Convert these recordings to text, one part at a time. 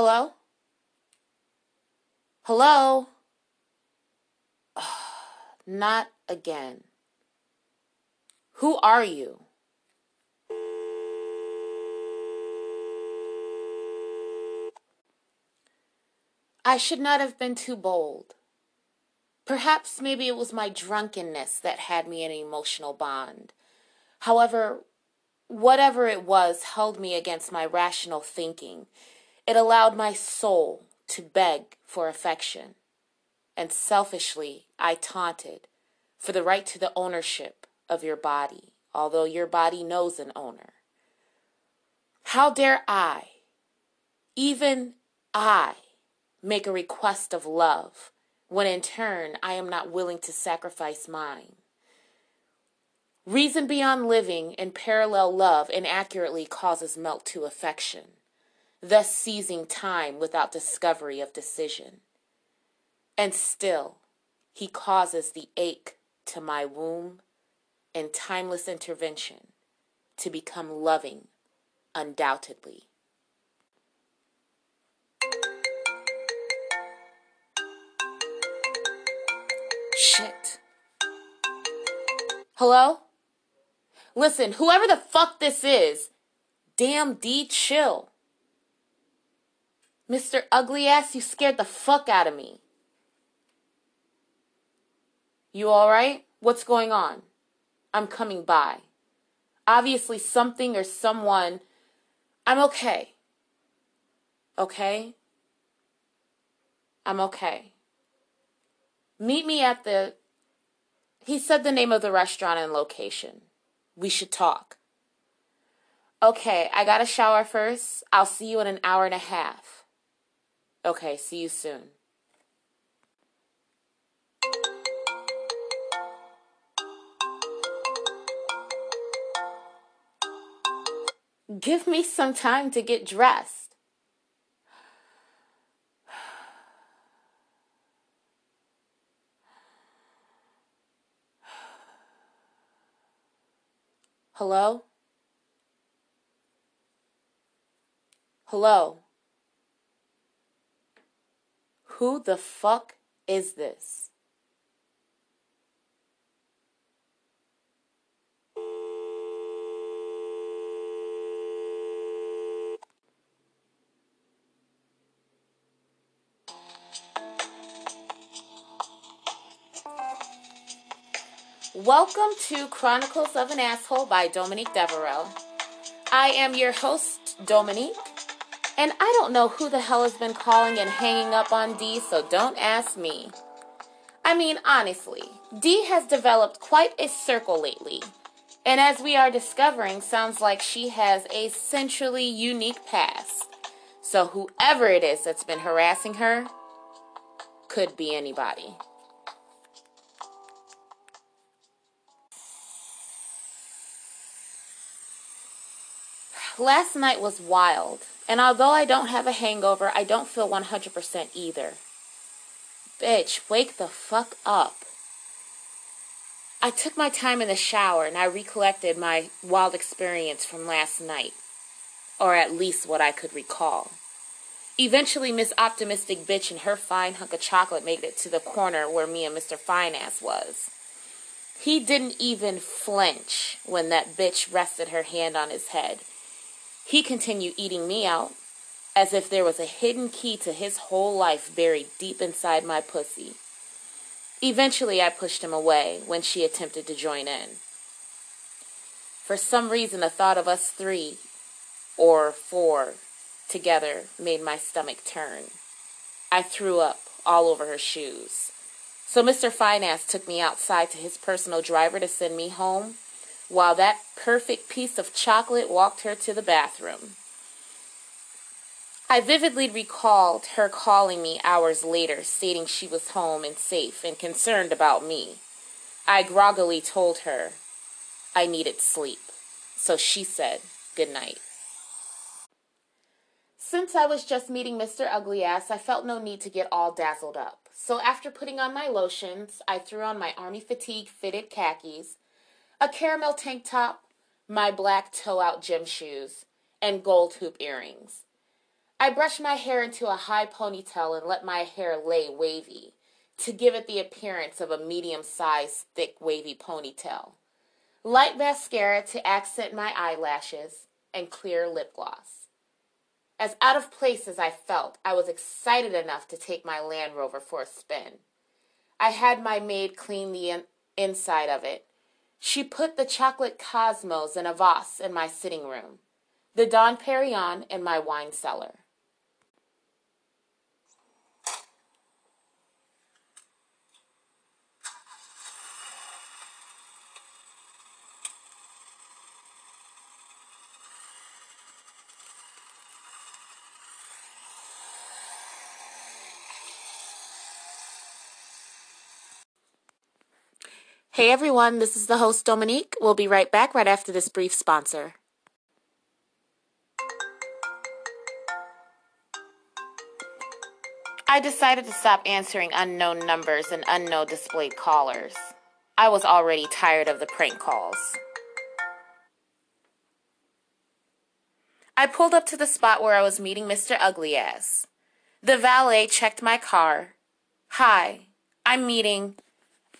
Hello? Hello? Not again. Who are you? I should not have been too bold. Perhaps maybe it was my drunkenness that had me in an emotional bond. However, whatever it was held me against my rational thinking. It allowed my soul to beg for affection. And selfishly, I taunted for the right to the ownership of your body, although your body knows an owner. How dare I, even I, make a request of love when in turn I am not willing to sacrifice mine? Reason beyond living in parallel love inaccurately causes melt to affection, thus seizing time without discovery of decision. And still, he causes the ache to my womb and timeless intervention to become loving, undoubtedly. Shit. Hello? Listen, whoever the fuck this is, damn D, chill. Mr. Ugly Ass, you scared the fuck out of me. You alright? What's going on? I'm coming by. Obviously, something or someone. I'm okay. Okay? I'm okay. Meet me at the. He said the name of the restaurant and location. We should talk. Okay, I gotta shower first. I'll see you in an hour and a half. Okay, see you soon. Give me some time to get dressed. Hello? Hello? Who the fuck is this? Welcome to Chronicles of an Asshole by Dominique Devereaux. I am your host, Dominique, and I don't know who the hell has been calling and hanging up on D, so don't ask me. I mean, honestly, D has developed quite a circle lately, and as we are discovering, sounds like she has a centrally unique past. So whoever it is that's been harassing her could be anybody. Last night was wild, and although I don't have a hangover, I don't feel 100% either. Bitch, wake the fuck up. I took my time in the shower and I recollected my wild experience from last night, or at least what I could recall. Eventually, Miss Optimistic Bitch and her fine hunk of chocolate made it to the corner where me and Mr. Fineass was. He didn't even flinch when that bitch rested her hand on his head he continued eating me out as if there was a hidden key to his whole life buried deep inside my pussy. Eventually, I pushed him away when she attempted to join in. For some reason, the thought of us three or four together made my stomach turn. I threw up all over her shoes. So Mr. Fine Ass took me outside to his personal driver to send me home while that perfect piece of chocolate walked her to the bathroom. I vividly recalled her calling me hours later, stating she was home and safe and concerned about me. I groggily told her I needed sleep, so she said good night. Since I was just meeting Mr. Ugly Ass, I felt no need to get all dazzled up. So after putting on my lotions, I threw on my army fatigue fitted khakis a caramel tank top, my black toe out gym shoes, and gold hoop earrings. I brushed my hair into a high ponytail and let my hair lay wavy to give it the appearance of a medium sized, thick, wavy ponytail. Light mascara to accent my eyelashes, and clear lip gloss. As out of place as I felt, I was excited enough to take my Land Rover for a spin. I had my maid clean the in- inside of it. She put the chocolate cosmos in a vase in my sitting room, the Dom Perignon in my wine cellar. Hey everyone, this is the host Dominique. We'll be right back right after this brief sponsor. I decided to stop answering unknown numbers and unknown displayed callers. I was already tired of the prank calls. I pulled up to the spot where I was meeting Mr. Ugly Ass. The valet checked my car. Hi, I'm meeting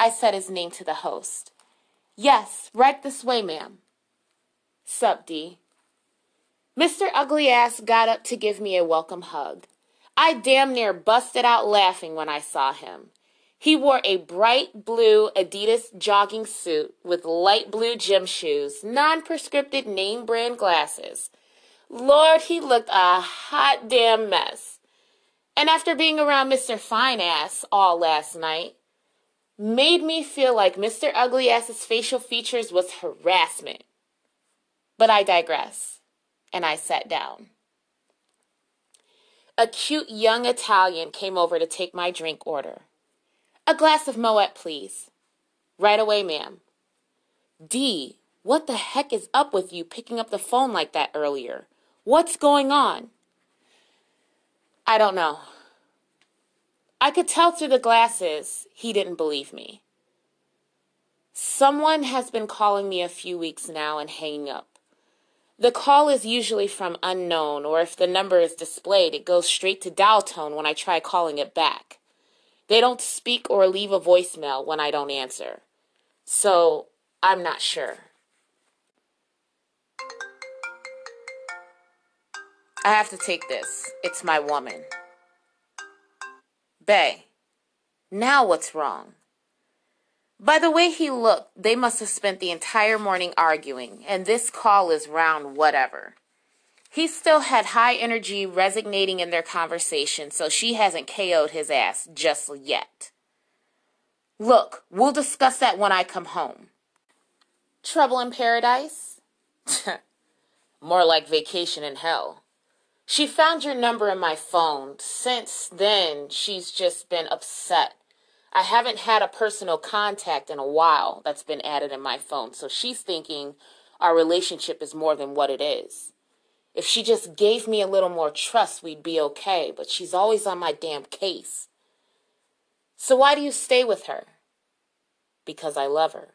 I said his name to the host. Yes, right this way, ma'am. Sup, D. Mr. Ugly Ass got up to give me a welcome hug. I damn near busted out laughing when I saw him. He wore a bright blue Adidas jogging suit with light blue gym shoes, non prescripted name brand glasses. Lord, he looked a hot damn mess. And after being around Mr. Fine Ass all last night, made me feel like Mr. Ugly Ass's facial features was harassment. But I digress, and I sat down. A cute young Italian came over to take my drink order. A glass of Moet, please. Right away, ma'am. D, what the heck is up with you picking up the phone like that earlier? What's going on? I don't know. I could tell through the glasses he didn't believe me. Someone has been calling me a few weeks now and hanging up. The call is usually from unknown, or if the number is displayed, it goes straight to dial tone when I try calling it back. They don't speak or leave a voicemail when I don't answer. So I'm not sure. I have to take this. It's my woman. Bay. Now what's wrong? By the way he looked, they must have spent the entire morning arguing, and this call is round whatever. He still had high energy resonating in their conversation, so she hasn't KO'd his ass just yet. Look, we'll discuss that when I come home. Trouble in paradise? More like vacation in hell. She found your number in my phone. Since then, she's just been upset. I haven't had a personal contact in a while that's been added in my phone, so she's thinking our relationship is more than what it is. If she just gave me a little more trust, we'd be okay, but she's always on my damn case. So why do you stay with her? Because I love her.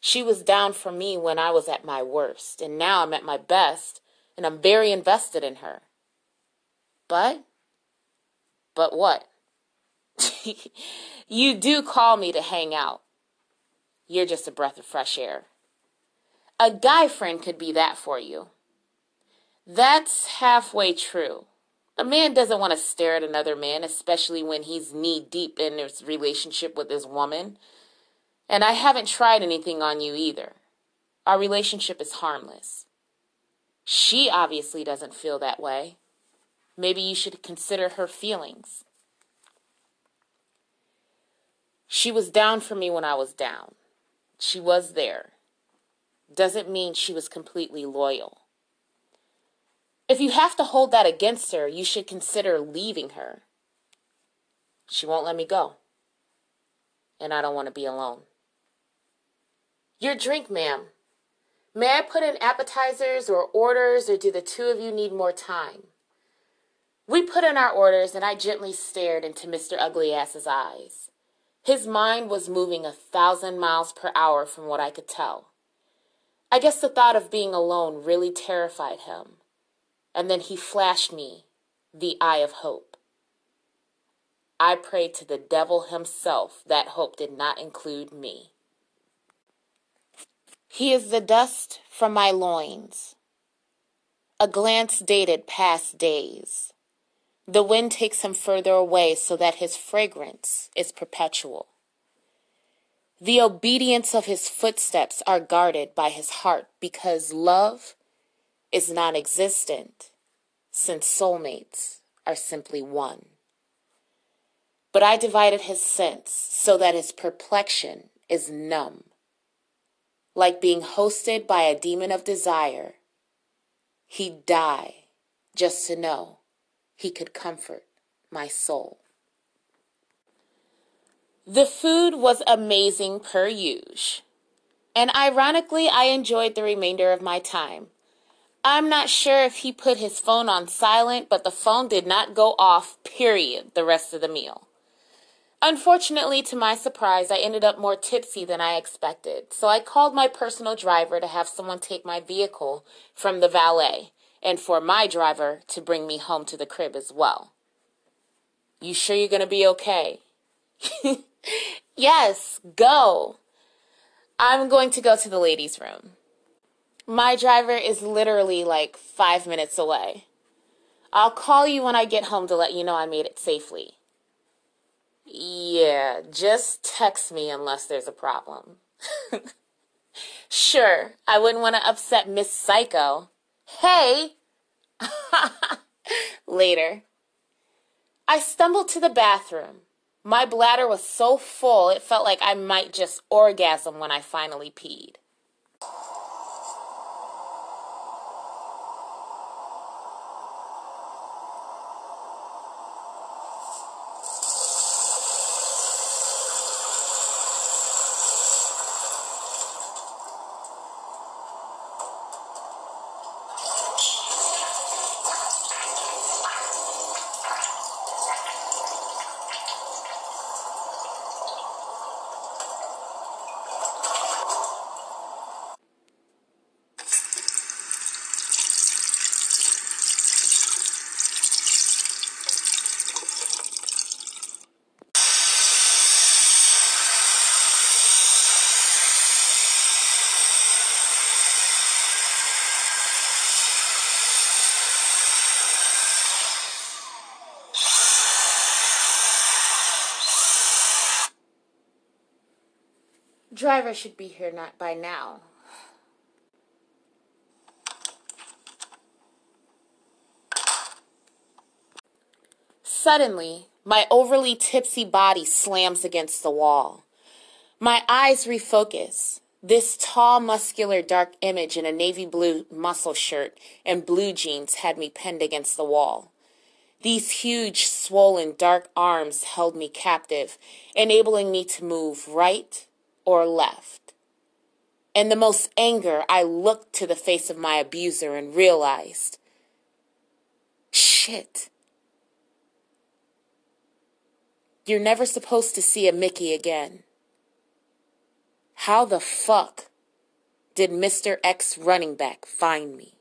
She was down for me when I was at my worst, and now I'm at my best and I'm very invested in her. But, but what? you do call me to hang out. You're just a breath of fresh air. A guy friend could be that for you. That's halfway true. A man doesn't want to stare at another man, especially when he's knee deep in his relationship with his woman. And I haven't tried anything on you either. Our relationship is harmless. She obviously doesn't feel that way. Maybe you should consider her feelings. She was down for me when I was down. She was there. Doesn't mean she was completely loyal. If you have to hold that against her, you should consider leaving her. She won't let me go. And I don't want to be alone. Your drink, ma'am. May I put in appetizers or orders, or do the two of you need more time? We put in our orders, and I gently stared into Mr. Ugly Ass's eyes. His mind was moving a thousand miles per hour from what I could tell. I guess the thought of being alone really terrified him. And then he flashed me the eye of hope. I prayed to the devil himself that hope did not include me. He is the dust from my loins. A glance dated past days. The wind takes him further away so that his fragrance is perpetual. The obedience of his footsteps are guarded by his heart because love is non existent, since soulmates are simply one. But I divided his sense so that his perplexion is numb, like being hosted by a demon of desire. He'd die just to know he could comfort my soul. The food was amazing per usual. And ironically, I enjoyed the remainder of my time. I'm not sure if he put his phone on silent, but the phone did not go off, period, the rest of the meal. Unfortunately, to my surprise, I ended up more tipsy than I expected, so I called my personal driver to have someone take my vehicle from the valet and for my driver to bring me home to the crib as well. You sure you're going to be okay? yes, go. I'm going to go to the ladies' room. My driver is literally like five minutes away. I'll call you when I get home to let you know I made it safely. Yeah, just text me unless there's a problem. sure, I wouldn't want to upset Miss Psycho. Hey! Later. I stumbled to the bathroom. My bladder was so full, it felt like I might just orgasm when I finally peed. Driver should be here not by now. Suddenly, my overly tipsy body slams against the wall. My eyes refocus. This tall, muscular, dark image in a navy blue muscle shirt and blue jeans had me pinned against the wall. These huge, swollen, dark arms held me captive, enabling me to move right or left. In the most anger, I looked to the face of my abuser and realized shit. You're never supposed to see a Mickey again. How the fuck did Mr. X running back find me?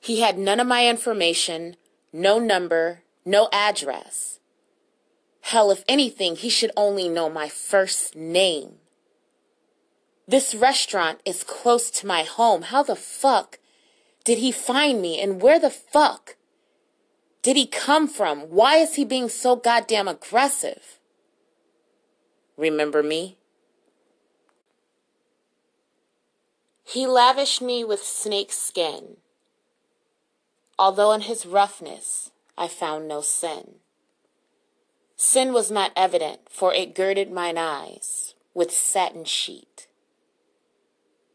He had none of my information, no number, no address. Hell, if anything, he should only know my first name. This restaurant is close to my home. How the fuck did he find me and where the fuck did he come from? Why is he being so goddamn aggressive? Remember me? He lavished me with snake skin, although in his roughness I found no sin. Sin was not evident, for it girded mine eyes with satin sheet.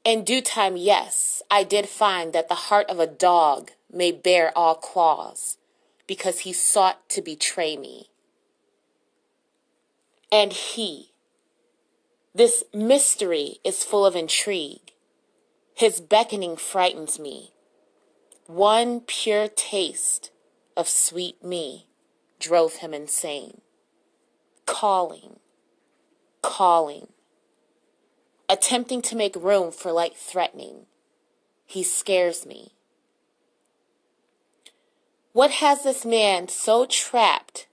In due time, yes, I did find that the heart of a dog may bear all claws, because he sought to betray me. And he, this mystery is full of intrigue. His beckoning frightens me. One pure taste of sweet me drove him insane calling, calling, attempting to make room for light threatening. He scares me. What has this man so trapped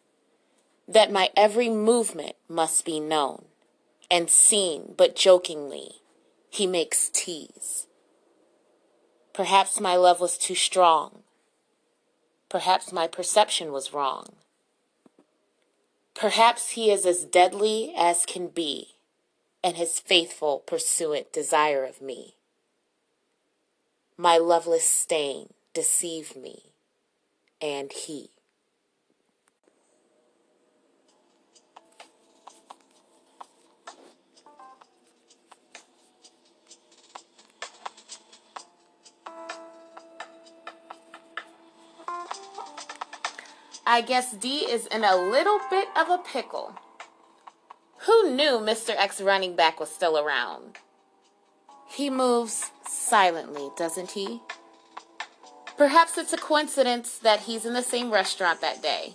that my every movement must be known and seen, but jokingly he makes tease? Perhaps my love was too strong. Perhaps my perception was wrong. Perhaps he is as deadly as can be, and his faithful pursuant desire of me. My loveless stain deceived me, and he. I guess D is in a little bit of a pickle. Who knew Mr. X running back was still around? He moves silently, doesn't he? Perhaps it's a coincidence that he's in the same restaurant that day.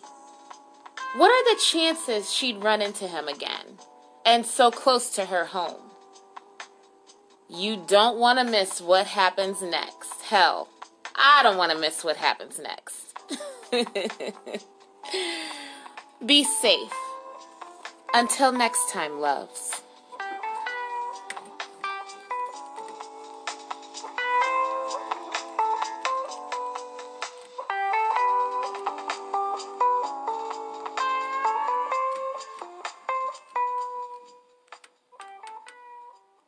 What are the chances she'd run into him again and so close to her home? You don't want to miss what happens next. Hell, I don't want to miss what happens next. Be safe. Until next time, loves.